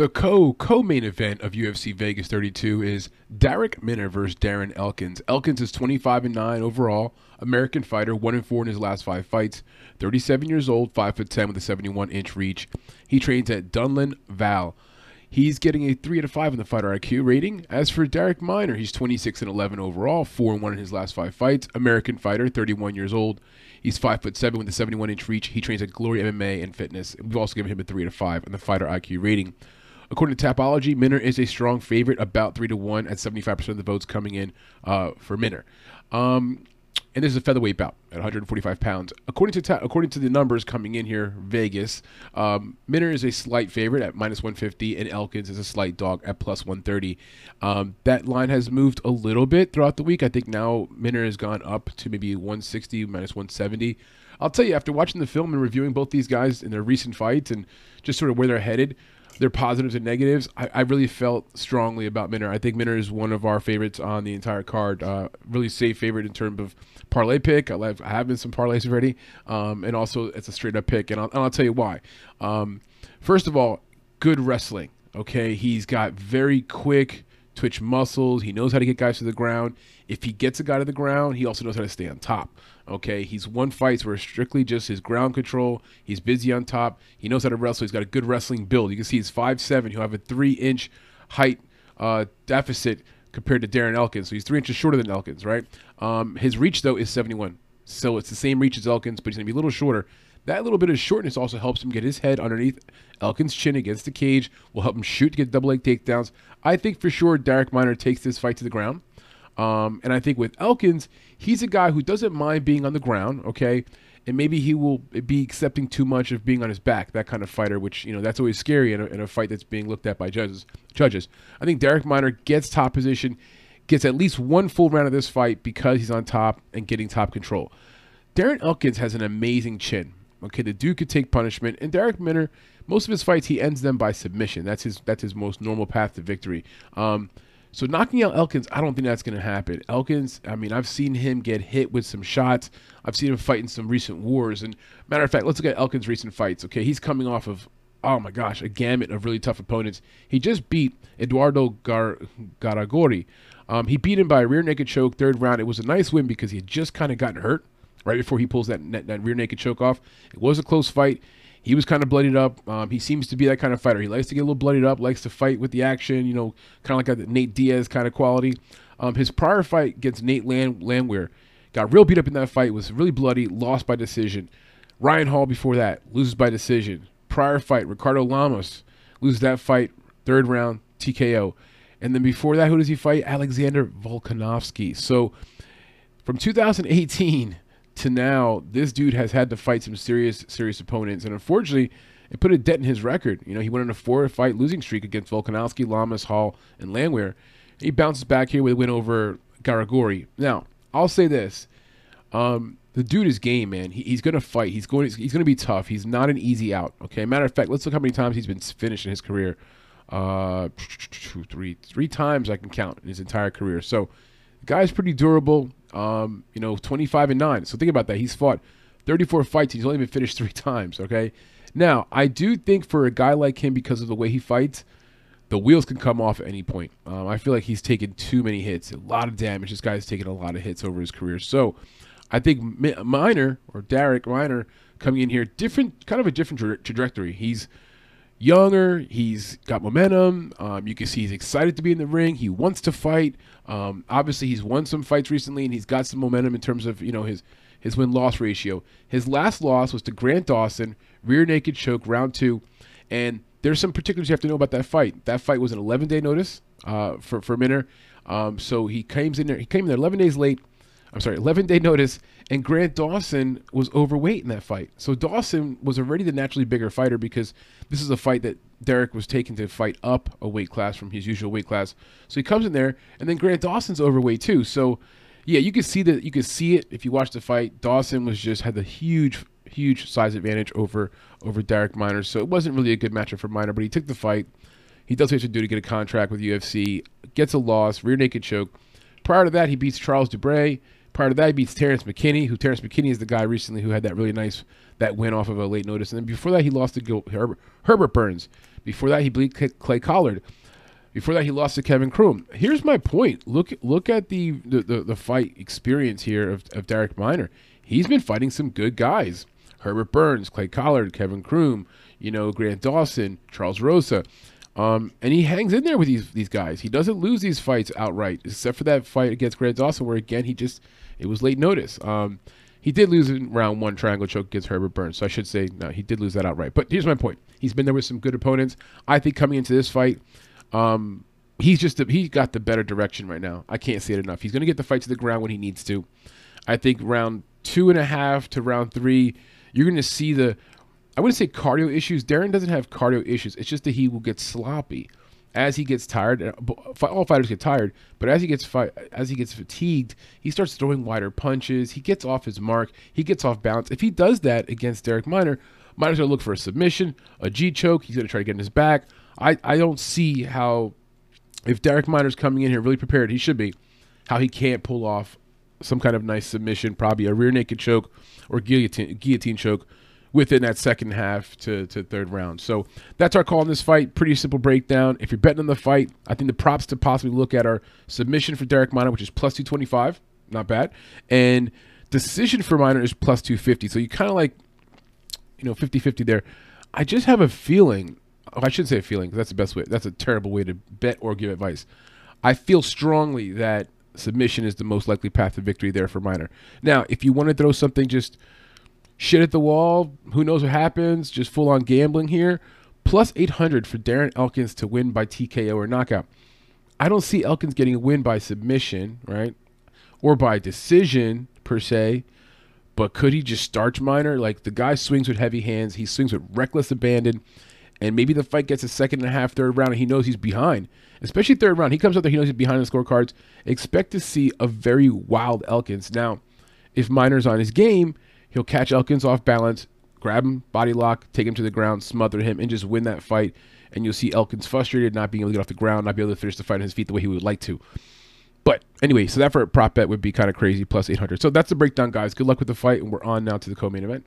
The co co main event of UFC Vegas 32 is Darrick Minner versus Darren Elkins. Elkins is 25 and 9 overall, American fighter, 1 and 4 in his last 5 fights, 37 years old, 5 foot 10 with a 71 inch reach. He trains at Duneland Vale. He's getting a 3 out of 5 in the fighter IQ rating. As for Darrick Minner, he's 26 and 11 overall, 4 and 1 in his last 5 fights, American fighter, 31 years old. He's 5 foot 7 with a 71 inch reach. He trains at Glory MMA and Fitness. We've also given him a 3 out of 5 in the fighter IQ rating. According to Tapology, Minner is a strong favorite, about three to one at 75% of the votes coming in uh, for Minner. Um, and this is a featherweight bout at 145 pounds. According to ta- according to the numbers coming in here, Vegas, um, Minner is a slight favorite at minus 150, and Elkins is a slight dog at plus 130. Um, that line has moved a little bit throughout the week. I think now Minner has gone up to maybe 160 minus 170. I'll tell you, after watching the film and reviewing both these guys in their recent fights and just sort of where they're headed, their positives and negatives, I, I, really felt strongly about Minner. I think Minner is one of our favorites on the entire card. Uh, really safe favorite in terms of parlay pick. I, have, I have been some parlays already, um, and also it's a straight up pick, and I'll, and I'll tell you why. Um, first of all, good wrestling. Okay, he's got very quick twitch muscles. He knows how to get guys to the ground. If he gets a guy to the ground, he also knows how to stay on top. Okay, he's won fights where strictly just his ground control. He's busy on top. He knows how to wrestle. He's got a good wrestling build. You can see he's five seven. He'll have a three inch height uh, deficit compared to Darren Elkins. So he's three inches shorter than Elkins, right? Um, his reach though is 71. So it's the same reach as Elkins, but he's gonna be a little shorter. That little bit of shortness also helps him get his head underneath Elkins' chin against the cage. Will help him shoot to get double leg takedowns. I think for sure Darrick Minner takes this fight to the ground. Um, and I think with Elkins, he's a guy who doesn't mind being on the ground, okay? And maybe he will be accepting too much of being on his back, that kind of fighter, which, you know, that's always scary in a, in a fight that's being looked at by judges. judges. I think Darrick Minner gets top position, gets at least one full round of this fight because he's on top and getting top control. Darren Elkins has an amazing chin. Okay, the dude could take punishment, and Darrick Minner, most of his fights, he ends them by submission. That's his that's his most normal path to victory. Um, so knocking out Elkins, I don't think that's going to happen. Elkins, I mean, I've seen him get hit with some shots. I've seen him fight in some recent wars. And matter of fact, let's look at Elkins' recent fights. Okay, he's coming off of oh my gosh, a gamut of really tough opponents. He just beat Eduardo Gar- Garagorry. Um, he beat him by a rear naked choke, third round. It was a nice win because he had just kind of gotten hurt right before he pulls that, that, that rear naked choke off. It was a close fight. He was kind of bloodied up. Um, he seems to be that kind of fighter. He likes to get a little bloodied up, likes to fight with the action, you know, kind of like a Nate Diaz kind of quality. Um, his prior fight against Nate Land- Landwehr got real beat up in that fight, was really bloody, lost by decision. Ryan Hall before that loses by decision. Prior fight, Ricardo Lamas loses that fight, third round, TKO. And then before that, who does he fight? Alexander Volkanovski. So from 2018 to now, this dude has had to fight some serious, serious opponents, and unfortunately, it put a dent in his record. You know, he went on a four-fight losing streak against Volkanovski, Lamas, Hall, and Landwehr. He bounces back here with a win over Garagorry. Now, I'll say this: um, the dude is game, man. He, he's gonna fight. He's going. He's gonna be tough. He's not an easy out. Okay. Matter of fact, let's look how many times he's been finished in his career. Uh, two, three, three times I can count in his entire career. So, guy's pretty durable. Um, you know, 25 and 9. So think about that. He's fought 34 fights. He's only been finished three times, okay? Now, I do think for a guy like him, because of the way he fights, the wheels can come off at any point. Um, I feel like he's taken too many hits, a lot of damage. This guy's taken a lot of hits over his career. So I think Minner or Darrick Minner coming in here, different, kind of a different tra- trajectory. He's younger. He's got momentum. Um, you can see he's excited to be in the ring. He wants to fight. Um, obviously, he's won some fights recently, and he's got some momentum in terms of you know his his win loss ratio. His last loss was to Grant Dawson, rear naked choke, round two, and there's some particulars you have to know about that fight. That fight was an 11 day notice uh, for for Minner. Um, so he came in there. He came in there 11 days late. I'm sorry, 11 day notice, and Grant Dawson was overweight in that fight. So Dawson was already the naturally bigger fighter because this is a fight that Darrick was taken to fight up a weight class from his usual weight class. So he comes in there, and then Grant Dawson's overweight too. So yeah, you could see that. You could see it if you watch the fight. Dawson was just had the huge, huge size advantage over over Darrick Minner. So it wasn't really a good matchup for Minner, but he took the fight. He does what he has to do to get a contract with UFC. Gets a loss, rear naked choke. Prior to that, he beats Charles Dubray. Prior to that, beats Terrance McKinney, who Terrance McKinney is the guy recently who had that really nice that win off of a late notice. And then before that, he lost to Gil, Herbert, Herbert Burns. Before that, he beat Clay Collard. Before that, he lost to Kevin Croom. Here's my point. Look look at the the, the, the fight experience here of, of Darrick Minner. He's been fighting some good guys. Herbert Burns, Clay Collard, Kevin Croom, you know, Grant Dawson, Charles Rosa. Um, and he hangs in there with these these guys. He doesn't lose these fights outright, except for that fight against Grant Dawson, where again he just it was late notice. Um, he did lose in round one triangle choke against Herbert Burns, so I should say no, he did lose that outright. But here's my point: he's been there with some good opponents. I think coming into this fight, um, he's just—he's got the better direction right now. I can't say it enough. He's going to get the fight to the ground when he needs to. I think round two and a half to round three, you're going to see the I wouldn't say cardio issues. Darren doesn't have cardio issues. It's just that he will get sloppy as he gets tired. Uh, all fighters get tired, but as he gets fi- as he gets fatigued, he starts throwing wider punches. He gets off his mark. He gets off balance. If he does that against Darrick Minner, Minner's gonna look for a submission, a G choke. He's gonna try to get in his back. I I don't see how if Darrick Minner's coming in here really prepared, he should be, how he can't pull off some kind of nice submission, probably a rear naked choke or guillotine guillotine choke within that second half to, to third round. So that's our call on this fight. Pretty simple breakdown. If you're betting on the fight, I think the props to possibly look at are submission for Darrick Minner, which is plus 225. Not bad. And decision for Minner is plus 250. So you kind of like, you know, 50 50 there. I just have a feeling, oh, I should say a feeling, because that's the best way. That's a terrible way to bet or give advice. I feel strongly that submission is the most likely path to victory there for Minner. Now, if you want to throw something just shit at the wall. Who knows what happens? Just full on gambling here. Plus 800 for Darren Elkins to win by TKO or knockout. I don't see Elkins getting a win by submission, right? Or by decision, per se. But could he just starch Minner? Like the guy swings with heavy hands, he swings with reckless abandon. And maybe the fight gets a second and a half, third round, and he knows he's behind. Especially third round. He comes out there, he knows he's behind the scorecards. Expect to see a very wild Elkins. Now, if Minner's on his game, He'll catch Elkins off balance, grab him, body lock, take him to the ground, smother him, and just win that fight. And you'll see Elkins frustrated, not being able to get off the ground, not be able to finish the fight on his feet the way he would like to. But anyway, so that for a prop bet would be kind of crazy, plus 800. So that's the breakdown, guys. Good luck with the fight, and we're on now to the co main event.